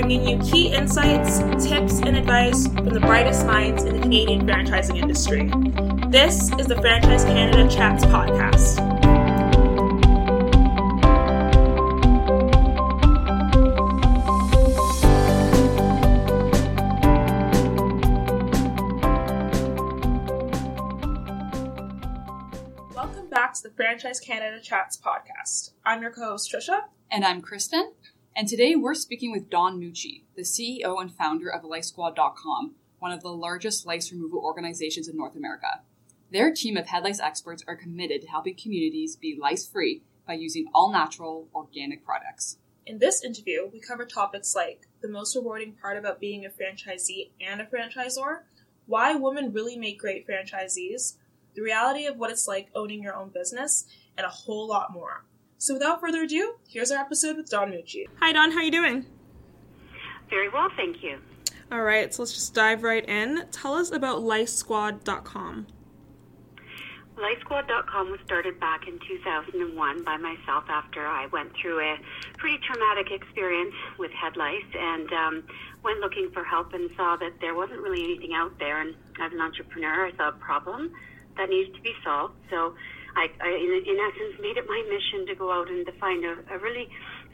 bringing you key insights, tips, and advice from the brightest minds in the Canadian franchising industry. This is the Franchise Canada Chats podcast. Welcome back to the Franchise Canada Chats podcast. I'm your co-host Trisha. And I'm Kristen. And today we're speaking with Dawn Mucci, the CEO and founder of LiceSquad.com, one of the largest lice removal organizations in North America. Their team of head lice experts are committed to helping communities be lice free by using all natural, organic products. In this interview, we cover topics like the most rewarding part about being a franchisee and a franchisor, why women really make great franchisees, the reality of what it's like owning your own business, and a whole lot more. So without further ado, here's our episode with Dawn Mucci. Hi Dawn, how are you doing? Very well, thank you. All right, so let's just dive right in. Tell us about LiceSquad.com. LiceSquad.com was started back in 2001 by myself after I went through a pretty traumatic experience with head lice and um, went looking for help and saw that there wasn't really anything out there. And as an entrepreneur, I saw a problem that needs to be solved. So I, I in, in essence, made it my mission to go out and to find a, a really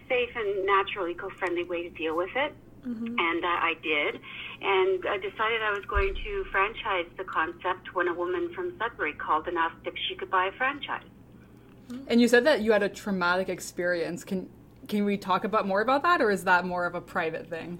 safe and natural, eco-friendly way to deal with it. Mm-hmm. And uh, I did. And I decided I was going to franchise the concept when a woman from Sudbury called and asked if she could buy a franchise. And you said that you had a traumatic experience. Can can we talk about more about that, or is that more of a private thing?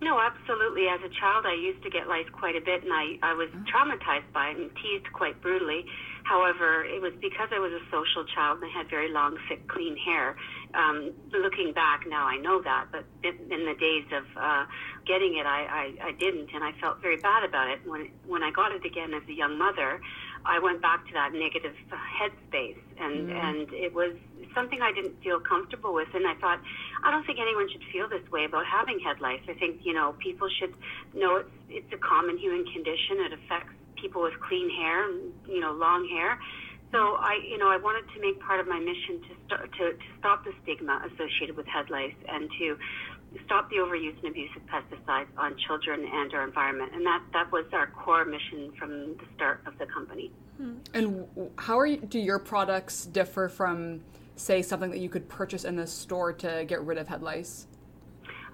No, absolutely. As a child, I used to get lice quite a bit, and I, I was traumatized by it and teased quite brutally. However, it was because I was a social child and I had very long, thick, clean hair. Um, looking back now, I know that, but in, in the days of uh, getting it, I, I, I didn't, and I felt very bad about it. When when I got it again as a young mother, I went back to that negative headspace, and mm. and it was something I didn't feel comfortable with. And I thought, I don't think anyone should feel this way about having head lice. I think you know people should know it's it's a common human condition. It affects people with clean hair you know long hair. So I, you know, I wanted to make part of my mission to to, to stop the stigma associated with head lice and to stop the overuse and abuse of pesticides on children and our environment. And that, that was our core mission from the start of the company. Hmm. And how are you, do your products differ from, say, something that you could purchase in the store to get rid of head lice?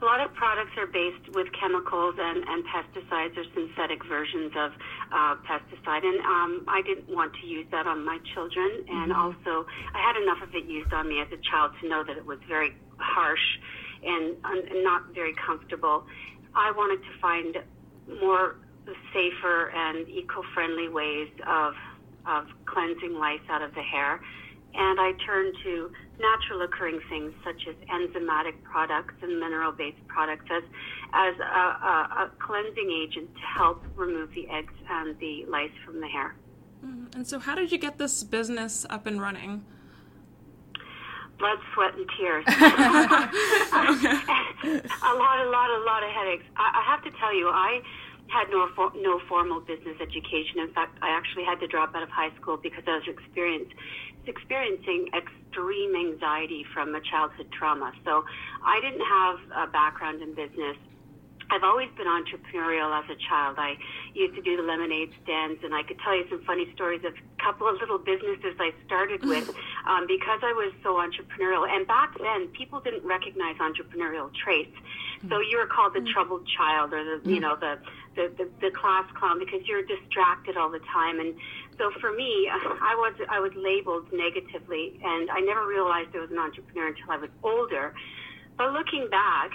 A lot of products are based with chemicals and, and pesticides or synthetic versions of uh, pesticide. And um, I didn't want to use that on my children. And mm-hmm. also, I had enough of it used on me as a child to know that it was very harsh and, and not very comfortable. I wanted to find more safer and eco-friendly ways of of cleansing lice out of the hair, and I turned to natural occurring things such as enzymatic products and mineral-based products as as a, a, a cleansing agent to help remove the eggs and the lice from the hair. Mm-hmm. And so, how did you get this business up and running? blood, sweat, and tears. a lot, a lot, a lot of headaches. I, I have to tell you, I had no for, no formal business education. In fact, I actually had to drop out of high school because I was experience, experiencing extreme anxiety from a childhood trauma. So I didn't have a background in business. I've always been entrepreneurial as a child. I used to do the lemonade stands, and I could tell you some funny stories of a couple of little businesses I started with um, because I was so entrepreneurial. And back then, people didn't recognize entrepreneurial traits. So you were called the mm. troubled child or the, you know, the, the, the, the class clown because you're distracted all the time. And so for me, I was, I was labeled negatively, and I never realized I was an entrepreneur until I was older. But looking back,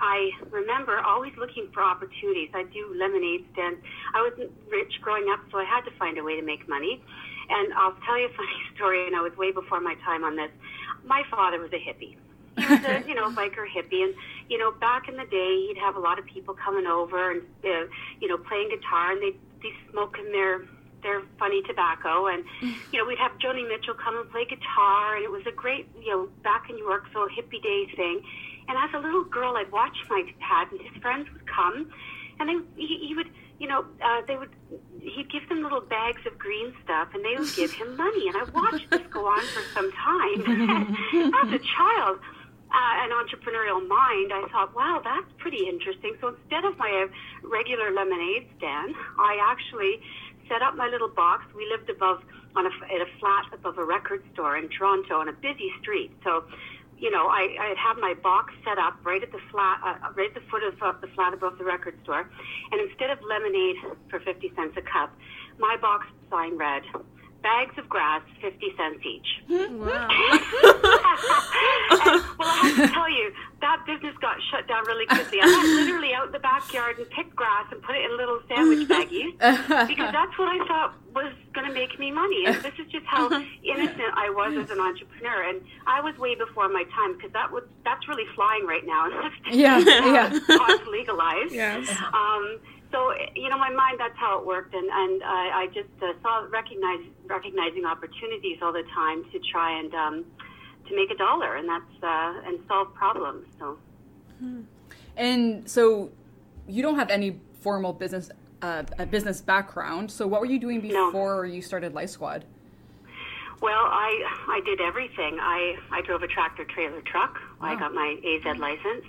I remember always looking for opportunities. I do lemonade stands. I wasn't rich growing up, so I had to find a way to make money. And I'll tell you a funny story, and I was way before my time on this. My father was a hippie. He was a, you know, biker hippie, and you know, back in the day, he'd have a lot of people coming over and, uh, you know, playing guitar, and they'd be smoking their their funny tobacco, and you know, we'd have Joni Mitchell come and play guitar, and it was a great, you know, back in Yorkville hippie days thing. And as a little girl, I'd watch my dad, and his friends would come, and they, he, he would, you know, uh, they would, he'd give them little bags of green stuff, and they would give him money. And I watched this go on for some time. as a child, uh, an entrepreneurial mind, I thought, wow, that's pretty interesting. So instead of my regular lemonade stand, I actually set up my little box. We lived above on a, at a flat above a record store in Toronto on a busy street. So, you know, I, I had had my box set up right at the flat, uh, right at the foot of uh, the flat above the record store. And instead of lemonade for 50 cents a cup, my box sign read, bags of grass, 50 cents each. Wow. and, well, I have to tell you, that business got shut down really quickly. I went literally out in the backyard and picked grass and put it in little sandwich baggies because that's what I thought was going to make me money. And this is just how innocent I was as an entrepreneur. And I was way before my time because that was that's really flying right now. Yeah, yeah. Pot's legalized. Yes. Um, so you know, my mind that's how it worked, and and I, I just uh, saw recognize recognizing opportunities all the time to try and um, to make a dollar, and that's uh, and solve problems. So And so you don't have any formal business uh, a business background. So what were you doing No. before you started Lice Squad? Well, I I did everything. I I drove a tractor trailer truck. I got my AZ license.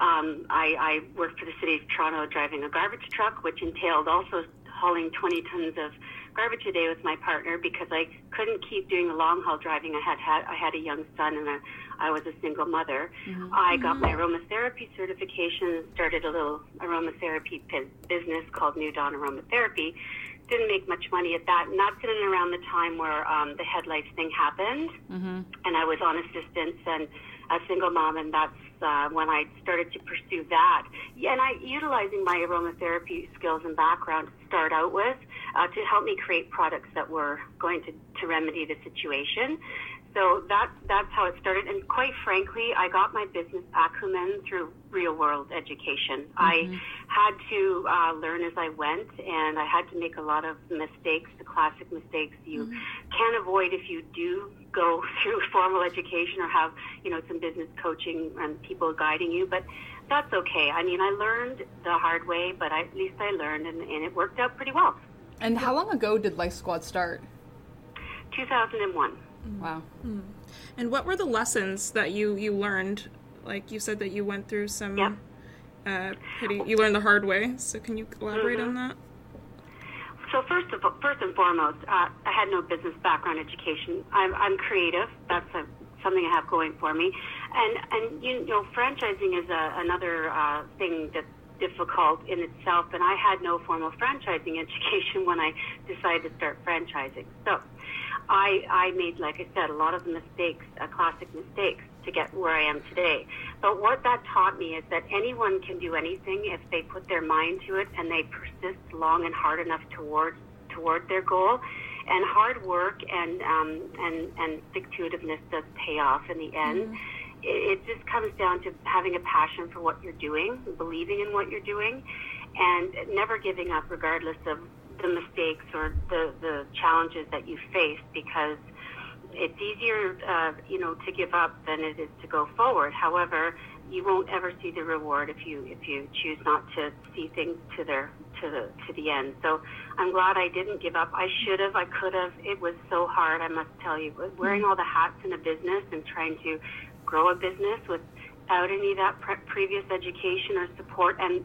Um, I I worked for the city of Toronto driving a garbage truck, which entailed also hauling 20 tons of garbage a day with my partner because I couldn't keep doing the long haul driving. I had had I had a young son and a, I was a single mother. I got my aromatherapy certification started a little aromatherapy business called New Dawn Aromatherapy didn't make much money at that, and that's in and around the time where um, the head lice thing happened, Mm-hmm. and I was on assistance and a single mom, and that's uh, when I started to pursue that. And I utilizing my aromatherapy skills and background to start out with uh, to help me create products that were going to, to remedy the situation. So that that's how it started, and quite frankly, I got my business acumen through real world education. I had to uh, learn as I went, and I had to make a lot of mistakes, the classic mistakes you can't avoid if you do go through formal education or have you know some business coaching and people guiding you. But that's okay. I mean, I learned the hard way, but I, at least I learned, and, and it worked out pretty well. And how long ago did Lice Squad start? 2001. Wow. And what were the lessons that you you learned? Like you said that you went through some. Yeah. Uh, pretty, you learned the hard way. So can you elaborate on that? So first of all, first and foremost, uh, I had no business background education. I'm, I'm creative. That's a, something I have going for me. And and you know, franchising is a, another uh, thing that's difficult in itself. And I had no formal franchising education when I decided to start franchising. So I I made, like I said, a lot of mistakes, uh, classic mistakes, to get where I am today. But what that taught me is that anyone can do anything if they put their mind to it and they persist long and hard enough toward toward their goal. And hard work and um, and and stick to itiveness does pay off in the end. It, it just comes down to having a passion for what you're doing, believing in what you're doing, and never giving up, regardless of the mistakes or the the challenges that you face, because it's easier, uh, you know, to give up than it is to go forward. However, you won't ever see the reward if you if you choose not to see things to their to the to the end. So I'm glad I didn't give up. I should have. I could have. It was so hard. I must tell you, wearing all the hats in a business and trying to grow a business without any of that pre- previous education or support, and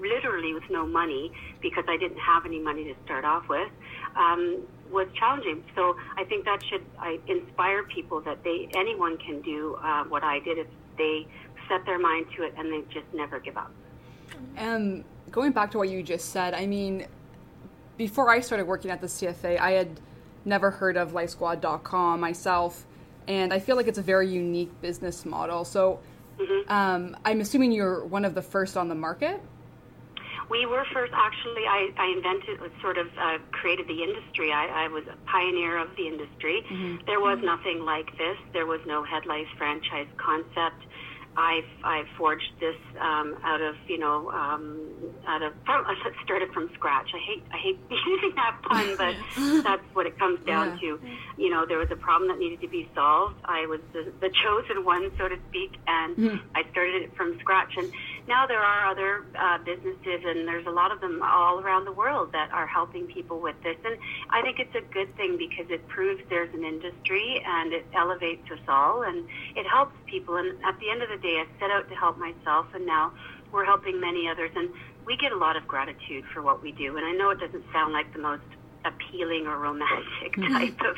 literally with no money because I didn't have any money to start off with. Um, was challenging. So I think that should I inspire people that they anyone can do uh, what I did if they set their mind to it and they just never give up. And going back to what you just said, I mean, before I started working at the CFA, I had never heard of LiceSquad.com myself, and I feel like it's a very unique business model. So um, I'm assuming you're one of the first on the market. We were first, actually, I, I invented, sort of uh, created the industry. I, I was a pioneer of the industry. There was nothing like this. There was no head lice franchise concept. I've, I've forged this um, out of, you know, um, out of, from, I started from scratch. I hate, I hate using that pun, but that's what it comes down to. You know, there was a problem that needed to be solved. I was the, the chosen one, so to speak, and I started it from scratch. And now there are other uh, businesses, and there's a lot of them all around the world that are helping people with this. And I think it's a good thing because it proves there's an industry and it elevates us all and it helps people. And at the end of the day, I set out to help myself, and now we're helping many others. And we get a lot of gratitude for what we do. And I know it doesn't sound like the most appealing or romantic mm-hmm. type of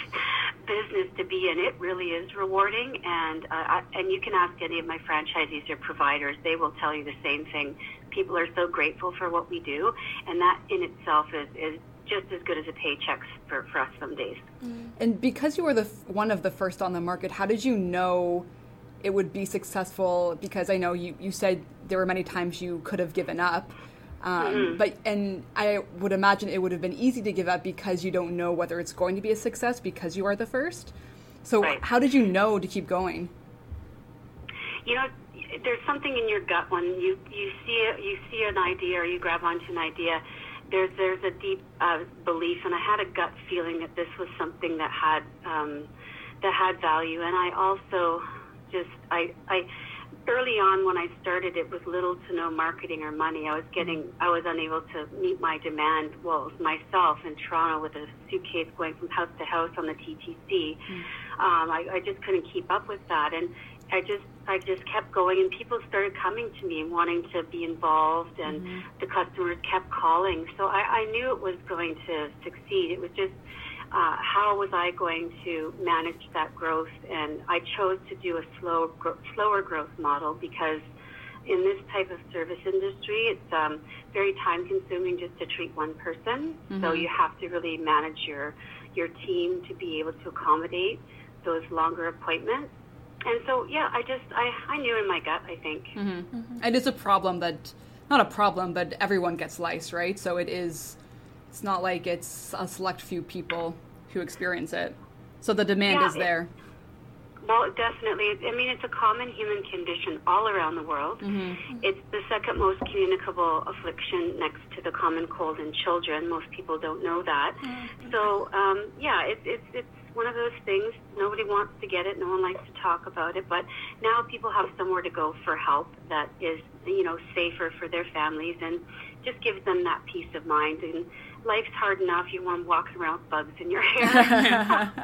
business to be in. It really is rewarding, and uh, I, and you can ask any of my franchisees or providers; they will tell you the same thing. People are so grateful for what we do, and that in itself is is just as good as a paycheck for, for us some days. Mm. And because you were the one of the first on the market, how did you know it would be successful? Because I know you, you said there were many times you could have given up. Um, mm-hmm. But and I would imagine it would have been easy to give up because you don't know whether it's going to be a success because you are the first. So right. how did you know to keep going? You know, there's something in your gut when you you see a, you see an idea or you grab onto an idea. There's there's a deep uh, belief, and I had a gut feeling that this was something that had um, that had value, and I also just I I early on when I started, it was little to no marketing or money. I was getting, I was unable to meet my demand. Well, myself in Toronto with a suitcase going from house to house on the TTC. Mm. Um, I, I just couldn't keep up with that, and I just, I just kept going, and people started coming to me and wanting to be involved, and mm-hmm. the customers kept calling. So I, I knew it was going to succeed. It was just uh, how was I going to manage that growth? And I chose to do a slow, slower growth model because in this type of service industry, it's um, very time consuming just to treat one person. Mm-hmm. So you have to really manage your your team to be able to accommodate those longer appointments. And so, yeah, I just I, I knew in my gut. I think mm-hmm. Mm-hmm. it is a problem that not a problem, but everyone gets lice, right? So it is it's not like it's a select few people who experience it. So the demand yeah, is there. well, definitely. I mean, it's a common human condition all around the world. Mm-hmm. It's the second most communicable affliction next to the common cold in children. Most people don't know that. Mm-hmm. So, um, yeah, it's it's it's one of those things. Nobody wants to get it. No one likes to talk about it. But now people have somewhere to go for help that is, you know, safer for their families and just gives them that peace of mind. And life's hard enough. You want to walk around with bugs in your hair.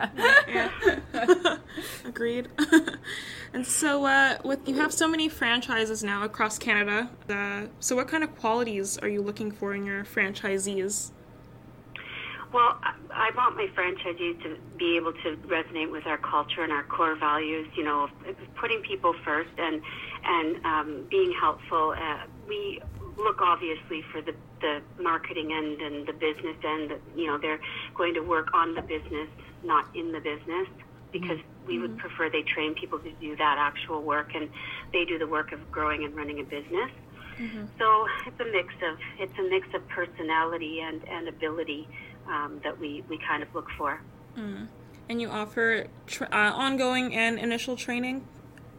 Agreed. and so, uh, with you have so many franchises now across Canada. Uh, so, what kind of qualities are you looking for in your franchisees? Well, I want my franchisees to be able to resonate with our culture and our core values. You know, putting people first and and um, being helpful. Uh, we look obviously for the, the marketing end and the business end you know they're going to work on the business not in the business because mm-hmm. we would mm-hmm. prefer they train people to do that actual work and they do the work of growing and running a business mm-hmm. so it's a mix of it's a mix of personality and, and ability um, that we, we kind of look for mm. and you offer uh, ongoing and initial training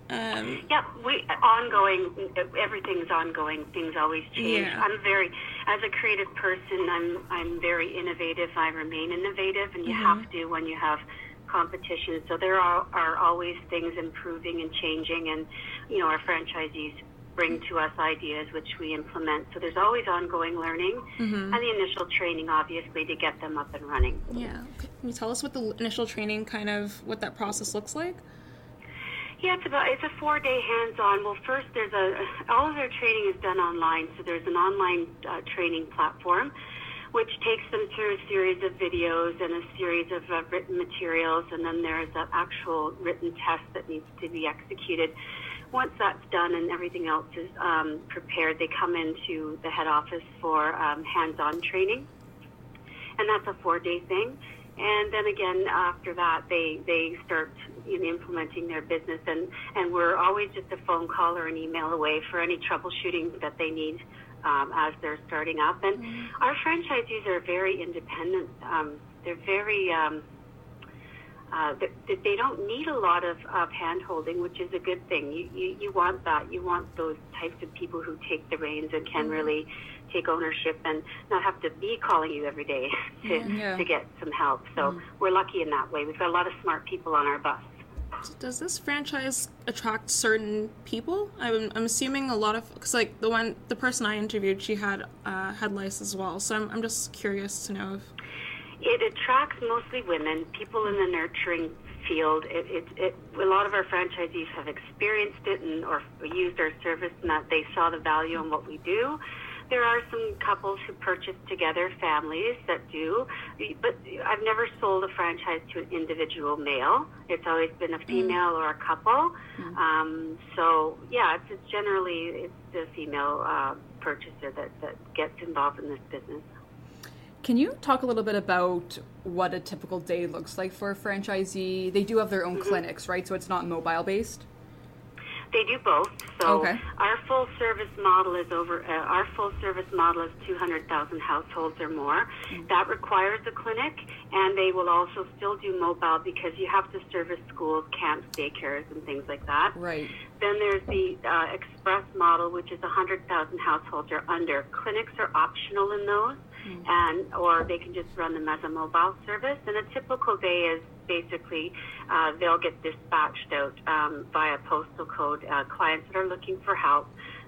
um, yeah, we ongoing. Everything's ongoing. Things always change. Yeah. I'm very, as a creative person, I'm I'm very innovative. I remain innovative, and you mm-hmm. have to when you have competition. So there are are always things improving and changing, and you know our franchisees bring to us ideas which we implement. So there's always ongoing learning mm-hmm. and the initial training, obviously, to get them up and running. Yeah. Can you tell us what the initial training kind of what that process looks like? Yeah, it's about it's a four day hands on. Well, first there's a all of their training is done online, so there's an online uh, training platform which takes them through a series of videos and a series of uh, written materials, and then there's an actual written test that needs to be executed. Once that's done and everything else is um, prepared, they come into the head office for um, hands-on training, and that's a four-day thing. And then again, after that, they they start in implementing their business, and and we're always just a phone call or an email away for any troubleshooting that they need um, as they're starting up. And mm-hmm. our franchisees are very independent. Um, they're very um, uh, they, they don't need a lot of, of hand holding, which is a good thing. You, you you want that. You want those types of people who take the reins and can mm-hmm. really take ownership and not have to be calling you every day to, yeah. to get some help. So mm-hmm. we're lucky in that way. We've got a lot of smart people on our bus. does this franchise attract certain people? I'm, I'm assuming a lot of because like the one the person I interviewed, she had uh, head lice as well. So I'm, I'm just curious to know if it attracts mostly women, people in the nurturing field. It, it, it, a lot of our franchisees have experienced it and or used our service, and that they saw the value in what we do. There are some couples who purchase together, families that do, but I've never sold a franchise to an individual male. It's always been a female mm. or a couple. Mm. Um, so yeah, it's, it's generally it's the female uh, purchaser that, that gets involved in this business. Can you talk a little bit about what a typical day looks like for a franchisee? They do have their own mm-hmm. clinics, right? So it's not mobile based. They do both. So okay. our full service model is over. Uh, our full service model is 200,000 households or more. Mm-hmm. That requires a clinic, and they will also still do mobile because you have to service schools, camps, daycares, and things like that. Right. Then there's the uh, express model, which is 100,000 households or under. Clinics are optional in those, mm-hmm. and or they can just run them as a mobile service. And a typical day is basically uh, they'll get dispatched out um, via postal code. Uh, clients that are looking for help,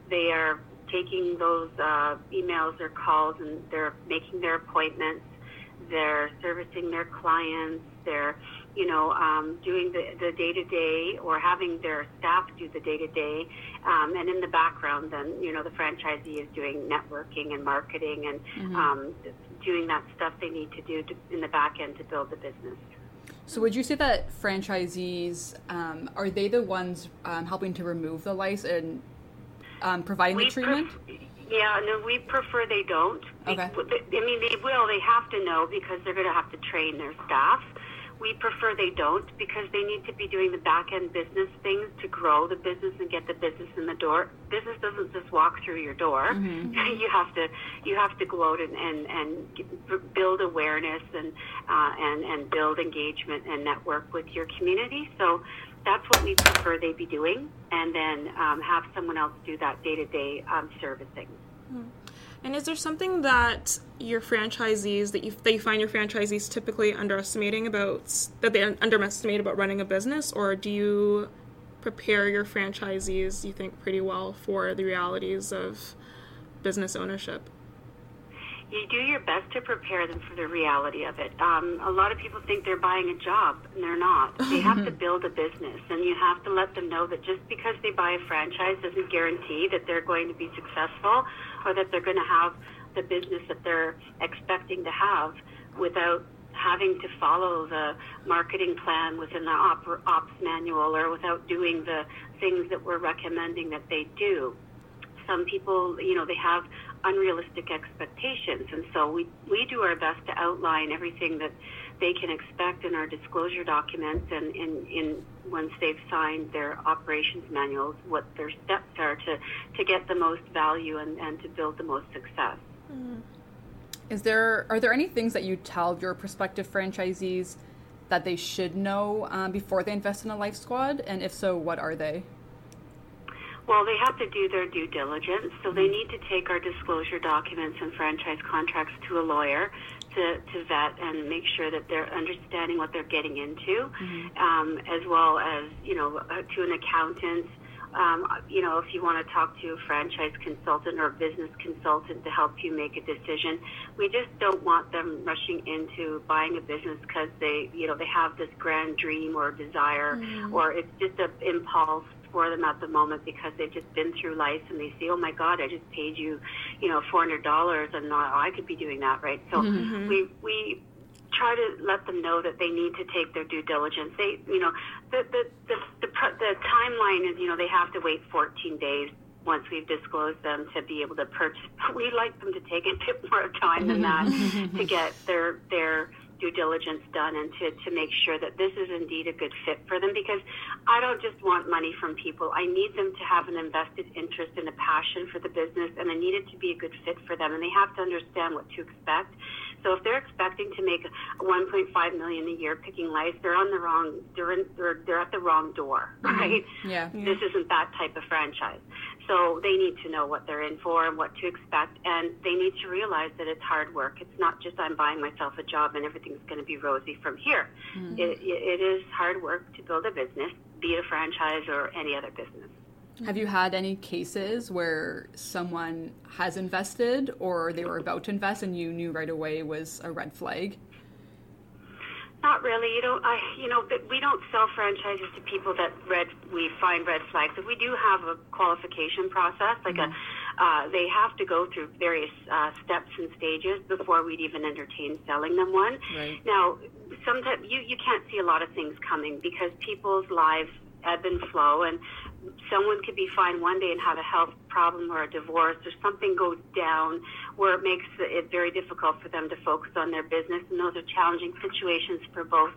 they are taking those uh, emails or calls and they're making their appointments. They're servicing their clients. They're, you know, um, doing the, the day-to-day or having their staff do the day-to-day. Um, and in the background, then, you know, the franchisee is doing networking and marketing and mm-hmm. um, doing that stuff they need to do to, in the back end to build the business. So would you say that franchisees um, are they the ones um, helping to remove the lice and um, providing we the treatment? Pref- yeah, no, we prefer they don't. Okay. I mean, they will. They have to know because they're going to have to train their staff. We prefer they don't because they need to be doing the back end business things to grow the business and get the business in the door. Business doesn't just walk through your door. Mm-hmm. you have to you have to go out and and, and build awareness and uh, and and build engagement and network with your community. So that's what we prefer they be doing, and then um, have someone else do that day to day servicing. Mm-hmm. And is there something that your franchisees that you that you find your franchisees typically underestimating about that they underestimate about running a business, or do you prepare your franchisees you think pretty well for the realities of business ownership? you do your best to prepare them for the reality of it. Um, a lot of people think they're buying a job, and they're not. They have to build a business, and you have to let them know that just because they buy a franchise doesn't guarantee that they're going to be successful or that they're going to have the business that they're expecting to have without having to follow the marketing plan within the op- ops manual or without doing the things that we're recommending that they do. Some people, you know, they have unrealistic expectations. And so we, we do our best to outline everything that they can expect in our disclosure documents and in, in once they've signed their operations manuals, what their steps are to, to get the most value and, and to build the most success. Mm. Is there are there any things that you tell your prospective franchisees that they should know um, before they invest in a Lice Squad? And if so, what are they? Well, they have to do their due diligence, so they need to take our disclosure documents and franchise contracts to a lawyer to, to vet and make sure that they're understanding what they're getting into, mm-hmm. um, as well as, you know, uh, to an accountant. Um, you know, if you want to talk to a franchise consultant or a business consultant to help you make a decision, we just don't want them rushing into buying a business because they, you know, they have this grand dream or desire, mm-hmm. or it's just an impulse for them at the moment because they've just been through lice and they see, oh my God, I just paid you, you know, four hundred dollars, and not, I could be doing that, right? So mm-hmm. we we try to let them know that they need to take their due diligence. They, you know, the the the the, the timeline is, you know, they have to wait 14 days once we've disclosed them to be able to purchase. We like them to take a bit more time than that to get their their due diligence done and to, to make sure that this is indeed a good fit for them because I don't just want money from people. I need them to have an invested interest and a passion for the business and I need it to be a good fit for them and they have to understand what to expect. So if they're expecting to make 1.5 million a year picking lice, they're on the wrong, they're, in, they're, they're at the wrong door, mm-hmm. right? Mm-hmm. Yeah. This isn't that type of franchise. So they need to know what they're in for and what to expect, and they need to realize that it's hard work. It's not just I'm buying myself a job and everything's going to be rosy from here. Mm-hmm. It, it is hard work to build a business. be it a franchise or any other business. Have you had any cases where someone has invested or they were about to invest and you knew right away was a red flag? Not really. You know, I you know we don't sell franchises to people that red we find red flags. But we do have a qualification process, like mm-hmm. a uh, they have to go through various uh, steps and stages before we'd even entertain selling them one. Right. Now, sometimes you you can't see a lot of things coming because people's lives ebb and flow, and someone could be fine one day and have a health problem or a divorce or something goes down where it makes it very difficult for them to focus on their business. And those are challenging situations for both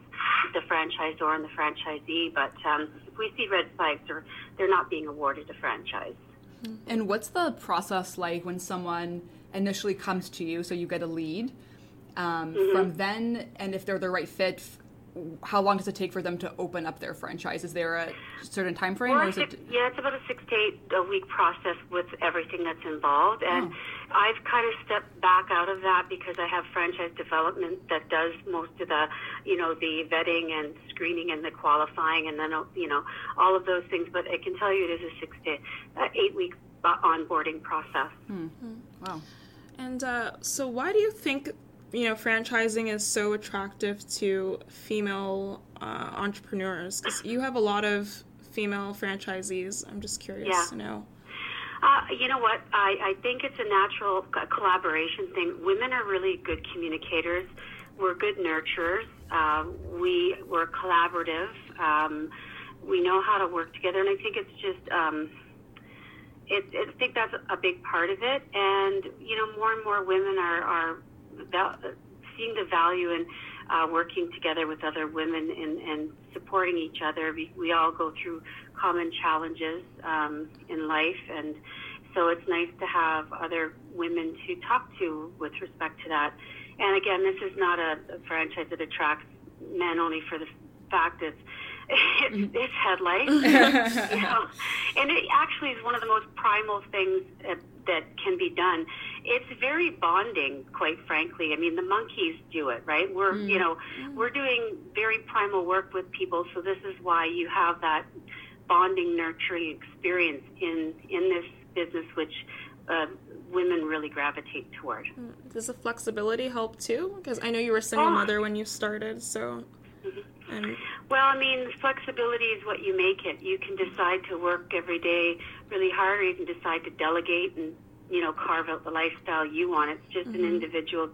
the franchisor and the franchisee. But um, if we see red flags, or they're not being awarded a franchise. And what's the process like when someone initially comes to you? So you get a lead. Um, mm-hmm. From then, and if they're the right fit, how long does it take for them to open up their franchise? Is there a certain time frame? Well, or is it... Yeah, it's about a six to eight a week process with everything that's involved. And oh. I've kind of stepped back out of that because I have franchise development that does most of the, you know, the vetting and screening and the qualifying and then, you know, all of those things. But I can tell you it is a six to uh, eight week onboarding process. Hmm. Wow. And uh, so, why do you think you know, franchising is so attractive to female uh, entrepreneurs because you have a lot of female franchisees. I'm just curious yeah. to know. Uh, you know what? I, I think it's a natural collaboration thing. Women are really good communicators. We're good nurturers. Uh, we we're collaborative. Um, we know how to work together, and I think it's just. Um, it, I think that's a big part of it, and you know, more and more women are, are seeing the value in uh, working together with other women and, and supporting each other. We, we all go through common challenges um, in life, and so it's nice to have other women to talk to with respect to that. And again, this is not a, a franchise that attracts men only for the fact it's it's, it's head lice, you know, and it actually is one of the most primal things that, that can be done it's very bonding, quite frankly. I mean, the monkeys do it, right? We're, mm. you know, mm. we're doing very primal work with people, so this is why you have that bonding, nurturing experience in in this business, which uh, women really gravitate toward. Mm. Does the flexibility help too? Because I know you were a single oh. mother when you started, so. Mm-hmm. Well, I mean, flexibility is what you make it. You can decide to work every day really hard, or you can decide to delegate and you know carve out the lifestyle you want. It's just mm-hmm. an individual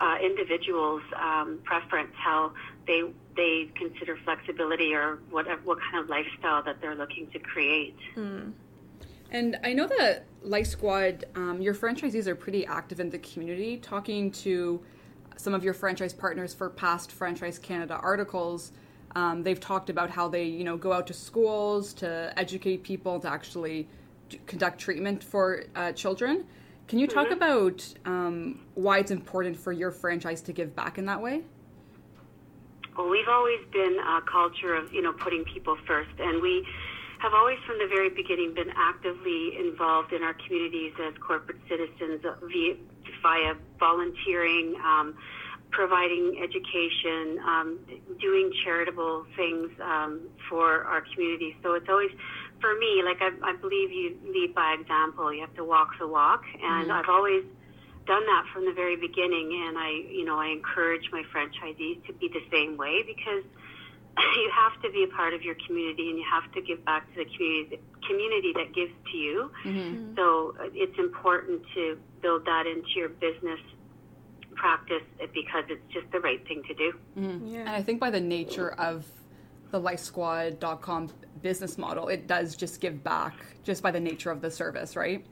uh, individual's um, preference how they they consider flexibility or what what kind of lifestyle that they're looking to create. Mm. And I know that Lice Squad, um, your franchisees are pretty active in the community, talking to some of your franchise partners for past Franchise Canada articles. Um, they've talked about how they, you know, go out to schools to educate people to actually conduct treatment for uh, children. Can you talk mm-hmm. about um, why it's important for your franchise to give back in that way? Well, we've always been a culture of you know putting people first, and we have always, from the very beginning, been actively involved in our communities as corporate citizens via, via volunteering, um, providing education, um, doing charitable things um, for our community. So it's always for me, like I, I believe you lead by example. You have to walk the walk, and mm-hmm. I've always done that from the very beginning. And I, you know, I encourage my franchisees to be the same way because you have to be a part of your community and you have to give back to the community, community that gives to you. Mm-hmm. So uh, it's important to build that into your business practice because it's just the right thing to do. Mm-hmm. Yeah. And I think by the nature of the licesquad.com business model, it does just give back just by the nature of the service, right?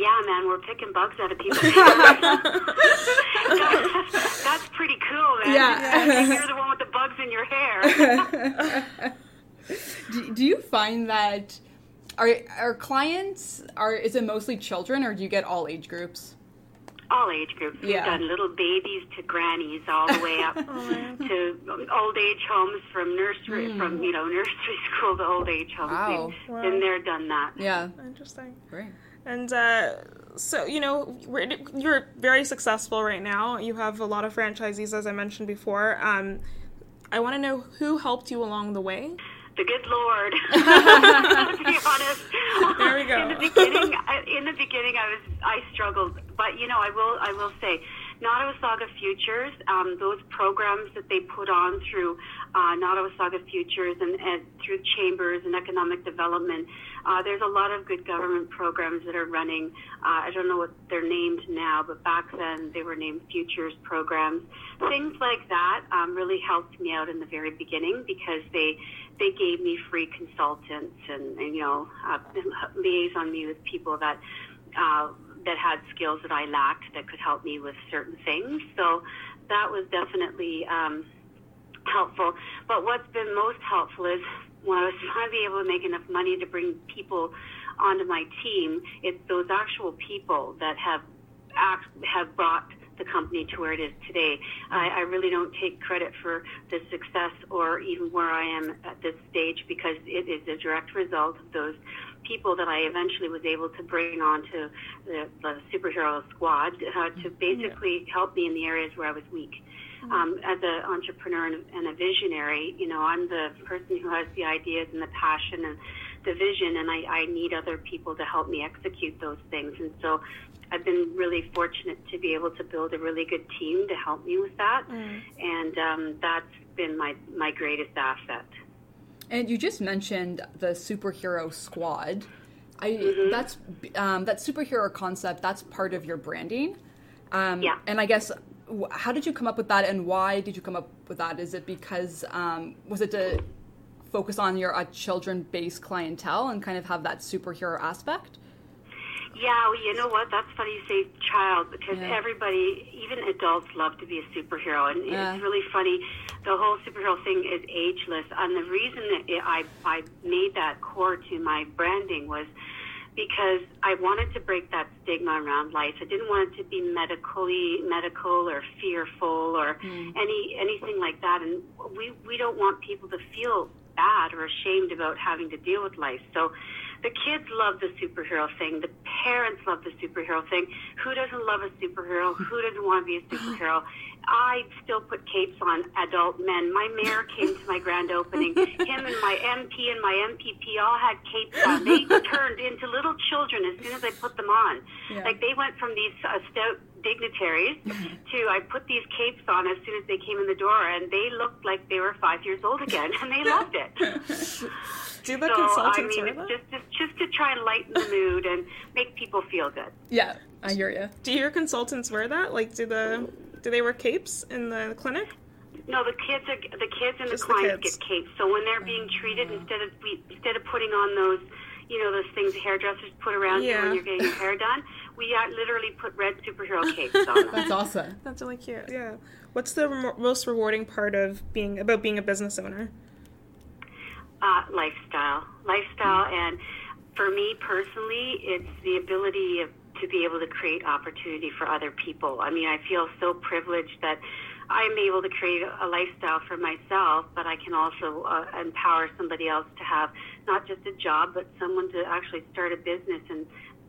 Yeah, man, we're picking bugs out of people. that's, that's, pretty cool, man. Yeah. You're the one with the bugs in your hair. do, do you find that are are clients are is it mostly children or do you get all age groups? all age groups. We've done little babies to grannies, all the way up oh, to old age homes, from nursery, mm. from you know nursery school to old age homes. Wow. wow. Been there, done that. Yeah, interesting. Great. And uh, so you know you're very successful right now. You have a lot of franchisees, as I mentioned before. Um, I want to know who helped you along the way the good Lord. to be honest, there we go. In the beginning, in the beginning, I was I struggled, but you know, I will I will say, Nottawasaga Futures, um, those programs that they put on through uh, Nottawasaga Futures and, and through chambers and economic development. Uh, there's a lot of good government programs that are running. Uh, I don't know what they're named now, but back then they were named Futures programs. Things like that um, really helped me out in the very beginning because they they gave me free consultants and, and you know uh, liaison me with people that uh, that had skills that I lacked that could help me with certain things. So that was definitely um, helpful. But what's been most helpful is when I was finally able to make enough money to bring people onto my team, it's those actual people that have act, have brought the company to where it is today. I, I really don't take credit for the success or even where I am at this stage because it is a direct result of those people that I eventually was able to bring onto the, the superhero squad uh, to basically help me in the areas where I was weak. Mm-hmm. Um, as an entrepreneur and, and a visionary, you know, I'm the person who has the ideas and the passion and the vision, and I, I need other people to help me execute those things. And so I've been really fortunate to be able to build a really good team to help me with that. Mm. And um, that's been my, my greatest asset. And you just mentioned the superhero squad. I mm-hmm. that's um, that superhero concept. That's part of your branding. Um, yeah. And I guess how did you come up with that, and why did you come up with that? Is it because um, was it to focus on your uh, children-based clientele and kind of have that superhero aspect? Yeah, well, you know what? That's funny you say child because yeah. everybody, even adults, love to be a superhero, and yeah. it's really funny. The whole superhero thing is ageless, and the reason that it, I I made that core to my branding was because I wanted to break that stigma around lice. I didn't want it to be medically medical or fearful or mm. any anything like that. And we we don't want people to feel bad or ashamed about having to deal with lice. So the kids love the superhero thing. The parents love the superhero thing. Who doesn't love a superhero? Who doesn't want to be a superhero? I still put capes on adult men. My mayor came to my grand opening. Him and my MP and my MPP all had capes on. They turned into little children as soon as I put them on. Yeah. Like they went from these uh, stout dignitaries to I put these capes on as soon as they came in the door, and they looked like they were five years old again, and they loved it. Do the so, consultants I mean, wear Just, just, just to try and lighten the mood and make people feel good. Yeah, I hear you. Do your consultants wear that? Like, do the do they wear capes in the clinic? No, the kids are the kids and just the clients the get capes. So when they're being treated, mm-hmm. instead of we, instead of putting on those, you know, those things hairdressers put around yeah. you when you're getting your hair done, we literally put red superhero capes on them. That's awesome. That's really cute. Yeah. What's the re- most rewarding part of being about being a business owner? Uh, lifestyle, lifestyle, mm-hmm. and for me personally, it's the ability of, to be able to create opportunity for other people. I mean, I feel so privileged that I'm able to create a lifestyle for myself, but I can also uh, empower somebody else to have not just a job, but someone to actually start a business and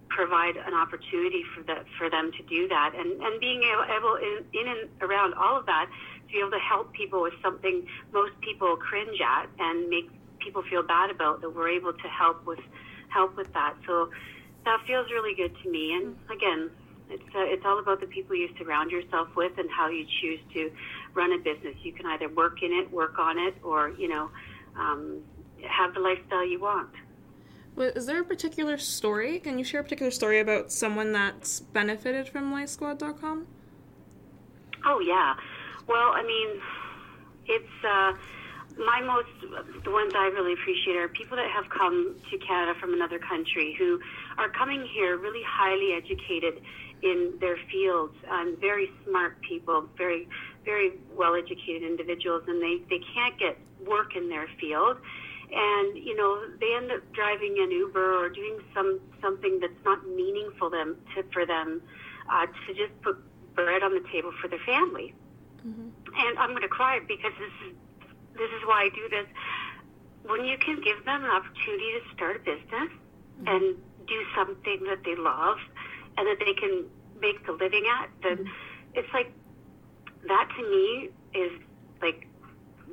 provide an opportunity for the, for them to do that, and and being able, able in, in and around all of that to be able to help people with something most people cringe at and make people feel bad about that we're able to help with help with that. So that feels really good to me. And again, it's uh, it's all about the people you surround yourself with and how you choose to run a business. You can either work in it, work on it, or you know, um, have the lifestyle you want. Is there a particular story? Can you share a particular story about someone that's benefited from LiceSquad.com? Oh yeah. Well, I mean, it's uh, my most the ones I really appreciate are people that have come to Canada from another country who are coming here really highly educated in their fields, um, very smart people, very very well educated individuals, and they they can't get work in their field and you know they end up driving an Uber or doing some something that's not meaningful them to, for them uh, to just put bread on the table for their family. Mm-hmm. And I'm going to cry because this is this is why I do this. When you can give them an opportunity to start a business mm-hmm. and do something that they love and that they can make a living at, then mm-hmm. it's like that to me is like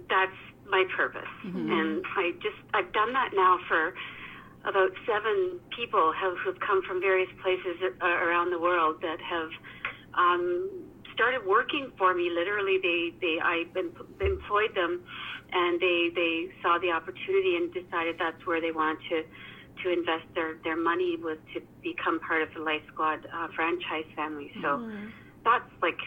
that's my purpose. And I just I've done that now for about seven people have, who've come from various places around the world that have um, started working for me. Literally, they they I employed them, and they they saw the opportunity and decided that's where they wanted to to invest their their money was to become part of the Lice Squad uh, franchise family. So. That's like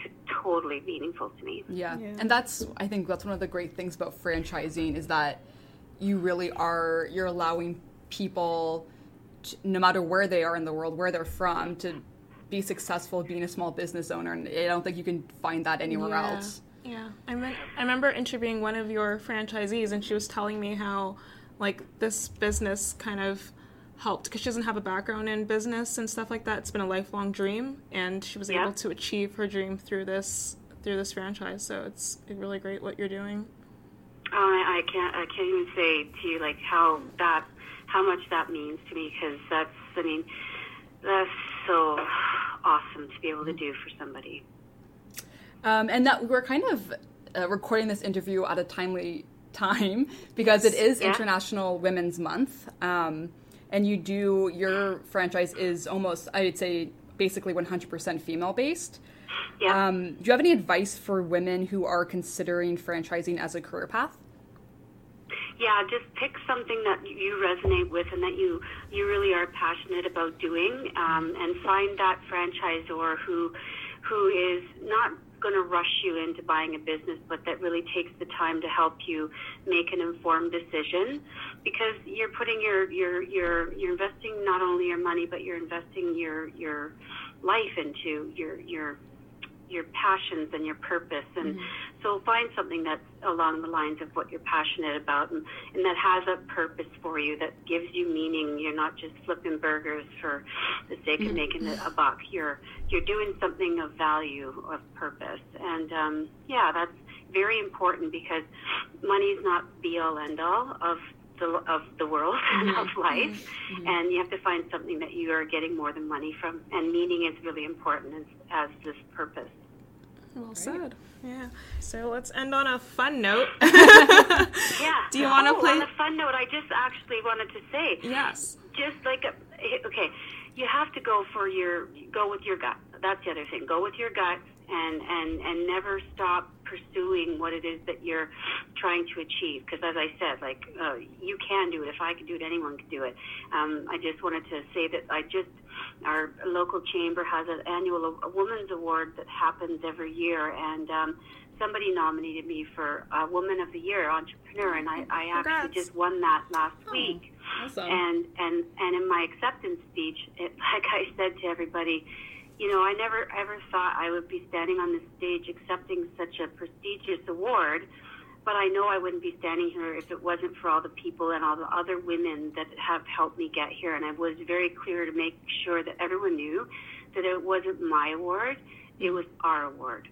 totally meaningful to me. Yeah. Yeah. And that's I think that's one of the great things about franchising is that you really are you're allowing people to, no matter where they are in the world, where they're from to be successful being a small business owner and I don't think you can find that anywhere Yeah. else. Yeah, I mean, I remember interviewing one of your franchisees, and she was telling me how, like, this business kind of helped because she doesn't have a background in business and stuff like that. It's been a lifelong dream, and she was Yeah. able to achieve her dream through this through this franchise. So it's really great what you're doing. Oh, I, I can't. I can't even say to you like how that, how much that means to me because that's. I mean, that's so awesome to be able to do for somebody. Um, and that we're kind of uh, recording this interview at a timely time because it is Yeah. International Women's Month. Um, and you do, your franchise is almost, I would say, basically 100% female based. Yeah. Um, do you have any advice for women who are considering franchising as a career path? Yeah, just pick something that you resonate with and that you you really are passionate about doing, um, and find that franchisor who who is not going to rush you into buying a business, but that really takes the time to help you make an informed decision, because you're putting your your your you're investing not only your money, but you're investing your your life into your your your passions and your purpose. And mm-hmm. so find something that's along the lines of what you're passionate about and, and that has a purpose for you that gives you meaning. You're not just flipping burgers for the sake of mm-hmm. making a, a buck. You're you're doing something of value of purpose. And um, yeah that's very important because money is not be all end all of the, of the world and of mm-hmm. life. And you have to find something that you are getting more than money from. And meaning is really important as, as this purpose Well said. Yeah. So let's end on a fun note. Yeah. Do you wanna oh, play- On a fun note, I just actually wanted to say, yes. just like, a, eh, okay, you have to go for your, go with your gut. That's the other thing. Go with your gut and and and never stop pursuing what it is that you're trying to achieve. Because as I said, like uh, you can do it. If I could do it, anyone could do it. Um, I just wanted to say that I just our local chamber has an annual a women's award that happens every year, and um, somebody nominated me for a Woman of the Year entrepreneur, and I, I actually Congrats. just won that last week. Awesome. And and and in my acceptance speech, it, like I said to everybody, you know, I never ever thought I would be standing on this stage accepting such a prestigious award. But I know I wouldn't be standing here if it wasn't for all the people and all the other women that have helped me get here. And I was very clear to make sure that everyone knew that it wasn't my award; it was our award.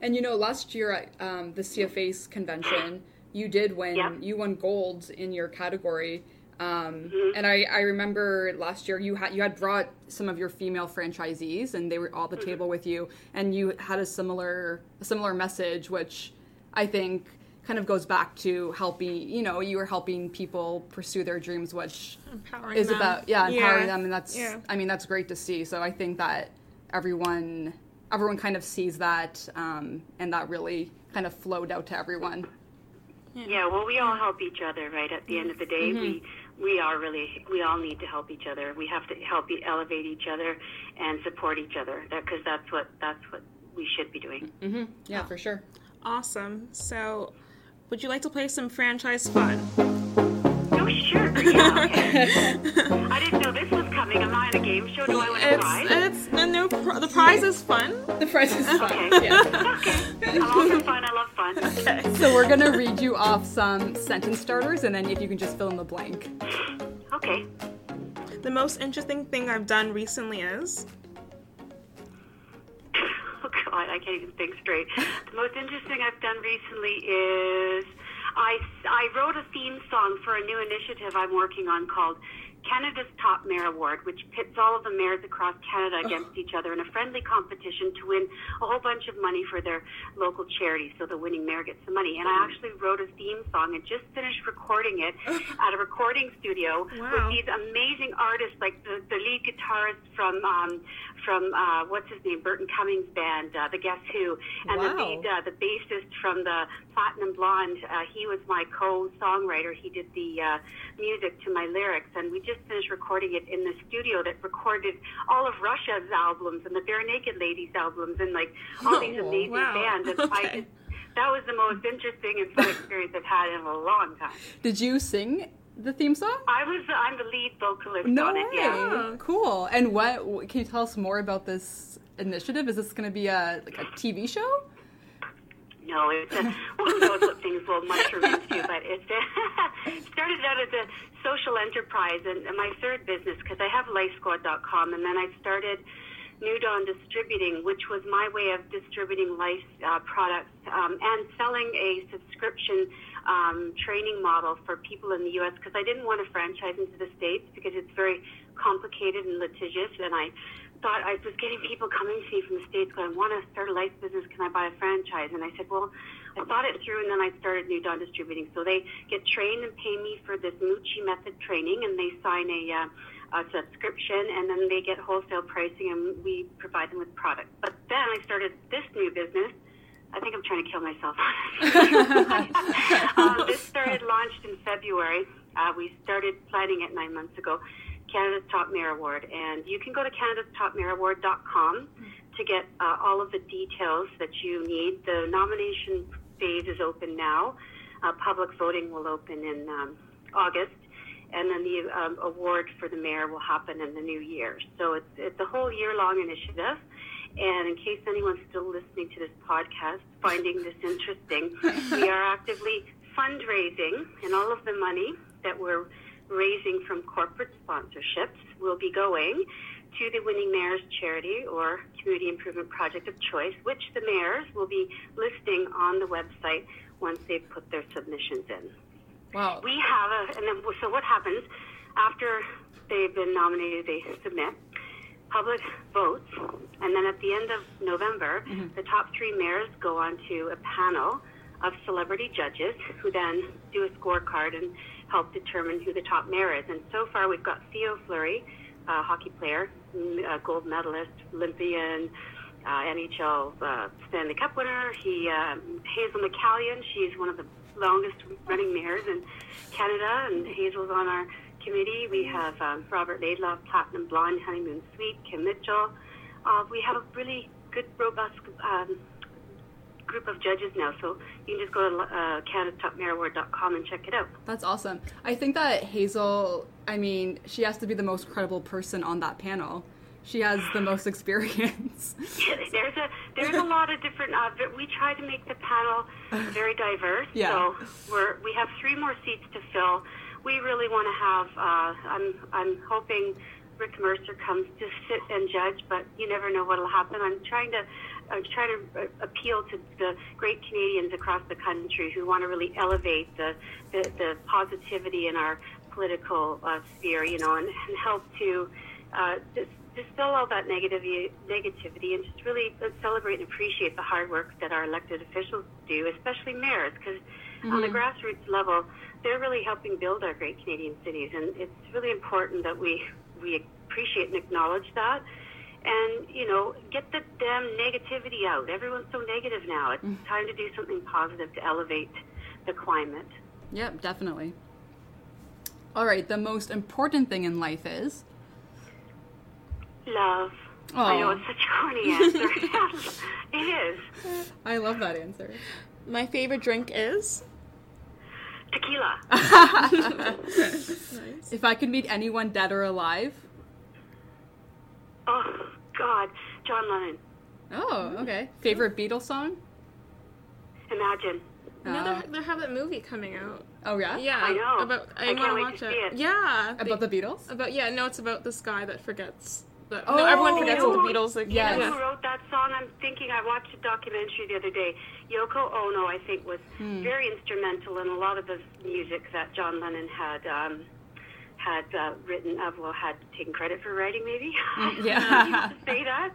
And you know, last year at um, the CFA's convention, you did win. Yeah. You won gold in your category. Um, Mm-hmm. And I, I remember last year you had you had brought some of your female franchisees, and they were all at the Mm-hmm. table with you, and you had a similar a similar message, which I think kind of goes back to helping. You know, you were helping people pursue their dreams, which Empowering is them. about yeah empowering Yeah. them, and that's Yeah. I mean that's great to see. So I think that everyone everyone kind of sees that, um, and that really kind of flowed out to everyone. Yeah, well, we all help each other, right? At the end of the day, we we are really we all need to help each other. We have to help e- elevate each other and support each other because that's what that's what we should be doing. Mm-hmm. Yeah, for sure. Awesome. So, would you like to play some franchise fun? Oh, sure. Yeah, okay. I didn't know this was coming. Am I on a game show? Do I win a It's prize? it's no, no pr- the prize is fun. The prize is fun. Okay. Yeah. okay. I'm all for fun. I love fun. So we're gonna read you off some sentence starters, and then if you can just fill in the blank. Okay. The most interesting thing I've done recently is Oh God, I can't even think straight. The most interesting I've done recently is I, I wrote a theme song for a new initiative I'm working on called Canada's Top Mayor Award, which pits all of the mayors across Canada against each other in a friendly competition to win a whole bunch of money for their local charities. So the winning mayor gets the money. And I actually wrote a theme song and just finished recording it at a recording studio Wow. with these amazing artists, like the, the lead guitarist from um, from uh, what's his name, Burton Cummings band, uh, the Guess Who, and the Wow. lead, uh, the bassist from the Platinum Blonde. Uh, he was my co-songwriter. He did the uh, music to my lyrics, and we just finished recording it in the studio that recorded all of Rush's albums and the Barenaked Ladies albums, and like all these Oh, amazing wow. bands. And I just, that was the most interesting and fun experience I've had in a long time. Did you sing the theme song? I was I'm the lead vocalist No on way. it. Yeah. Cool. And what can you tell us more about this initiative? Is this going to be a like a TV show? No, it's a, who knows what things will mushroom into, but it started out as a social enterprise and, and my third business because I have LiceSquad.com and then I started New Dawn Distributing, which was my way of distributing lice uh, products um, and selling a subscription um, training model for people in the U.S. because I didn't want to franchise into the States because it's very complicated and litigious and I thought I was getting people coming to me from the States going, I want to start a lice business. Can I buy a franchise? And I said, well, I thought it through and then I started New Dawn Distributing. So they get trained and pay me for this Mucci method training and they sign a, uh, a subscription and then they get wholesale pricing and we provide them with product. But then I started this new business. I think I'm trying to kill myself. um, this started launched in February. Uh, we started planning it nine months ago. Canada's Top Mayor Award, and you can go to canadastopmayoraward.com to get uh, all of the details that you need. The nomination phase is open now. Uh, public voting will open in um, August, and then the um, award for the mayor will happen in the new year. So it's it's a whole year long initiative. And in case anyone's still listening to this podcast, finding this interesting, we are actively fundraising, and all of the money that we're raising from corporate sponsorships will be going to the Winning Mayors charity or community improvement project of choice, which the mayors will be listing on the website once they've put their submissions in. Wow. We have a, and then, so what happens after they've been nominated, they submit, public votes, and then at the end of November, the top three mayors go on to a panel of celebrity judges who then do a scorecard and help determine who the top mayor is. And so far, we've got Theo Fleury, a hockey player, a gold medalist, Olympian, uh, NHL uh, Stanley Cup winner. He uh, Hazel McCallion. She's one of the longest running mayors in Canada, and Hazel's on our committee. We have um, Robert Laidlaw, Platinum Blonde, Honeymoon Suite, Kim Mitchell. Uh, we have a really good, robust um, group of judges now. So you can just go to uh, CanadaTopMayorAward.com and check it out. That's awesome. I think that Hazel, I mean, she has to be the most credible person on that panel. She has the most experience. there's a there's a lot of different. Uh, but we try to make the panel very diverse. Yeah. So we're we have three more seats to fill. We really want to have. Uh, I'm I'm hoping Rick Mercer comes to sit and judge, but you never know what'll happen. I'm trying to. I'm trying to uh, appeal to the great Canadians across the country who want to really elevate the the, the positivity in our political uh, sphere, you know, and, and help to uh, dis- distill all that negativity, negativity and just really celebrate and appreciate the hard work that our elected officials do, especially mayors, because on the grassroots level, they're really helping build our great Canadian cities, and it's really important that we we appreciate and acknowledge that. And you know, get the damn negativity out. Everyone's so negative now. It's mm. time to do something positive to elevate the climate. yep, definitely. All right, the most important thing in life is. Love. Oh. I know it's such a corny answer. it is. I love that answer. My favorite drink is. Tequila. Nice. If I could meet anyone dead or alive. Oh God, John Lennon. Oh, okay. Favorite Beatles song? Imagine. You know, Uh, they, they have that movie coming out. oh, yeah? Yeah, I know. About I, I want to watch it. it. Yeah, About they- the Beatles? about yeah. No, it's about this guy that forgets. That, Oh, no, everyone forgets all the Beatles. Like, Yes. You know yeah. who wrote that song? I'm thinking I watched a documentary the other day. Yoko Ono, I think, was Hmm. very instrumental in a lot of the music that John Lennon had um, had uh, written, uh, well, had taken credit for writing, maybe. Mm, yeah. you have to say that.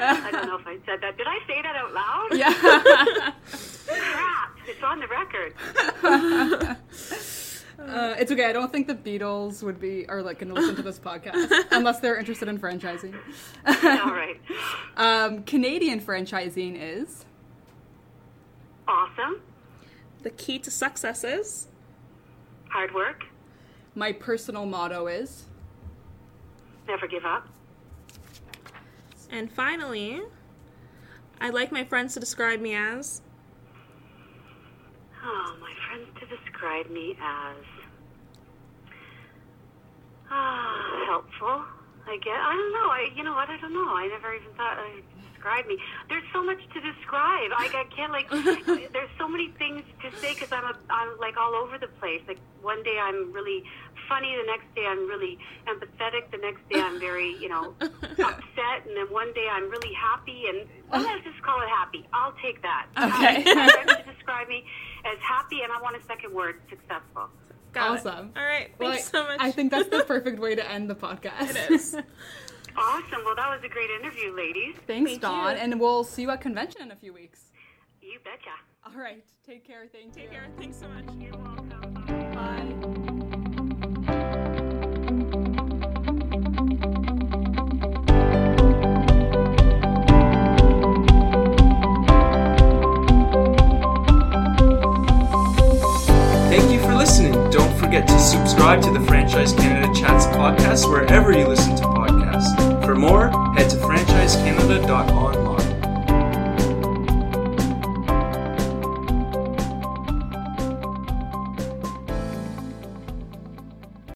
I don't know if I said that. Did I say that out loud? Yeah. Crap! It's on the record. Uh, it's okay. I don't think the Beatles would be are like going to listen to this podcast unless they're interested in franchising. All right. Um, Canadian franchising is Awesome. The key to success is Hard work. my personal motto is Never give up. And finally, I'd like my friends to describe me as Oh, my friends to describe me as ah helpful. I guess I don't know. I you know what? I don't know. I never even thought uh, describe me. There's so much to describe. I, I can't like. there's so many things to say because I'm a, I'm like all over the place. Like one day I'm really funny, the next day I'm really empathetic, the next day I'm very you know upset, and then one day I'm really happy. And well, let's just call it happy. I'll take that. Okay. My friends to describe me as happy, and I want a second word, successful. Got it. awesome. All right, Well, thanks so much. I think that's the perfect way to end the podcast. It is. Awesome. Well, that was a great interview, ladies. Thanks, Thank Dawn, you. and we'll see you at convention in a few weeks. You betcha. All right. Take care. Thank you. Take care. Thanks so much. You're welcome. Bye. Forget to subscribe to the Franchise Canada Chats podcast wherever you listen to podcasts. For more, head to franchisecanada.online.